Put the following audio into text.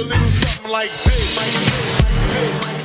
a little something like this. Like this, like this, like this.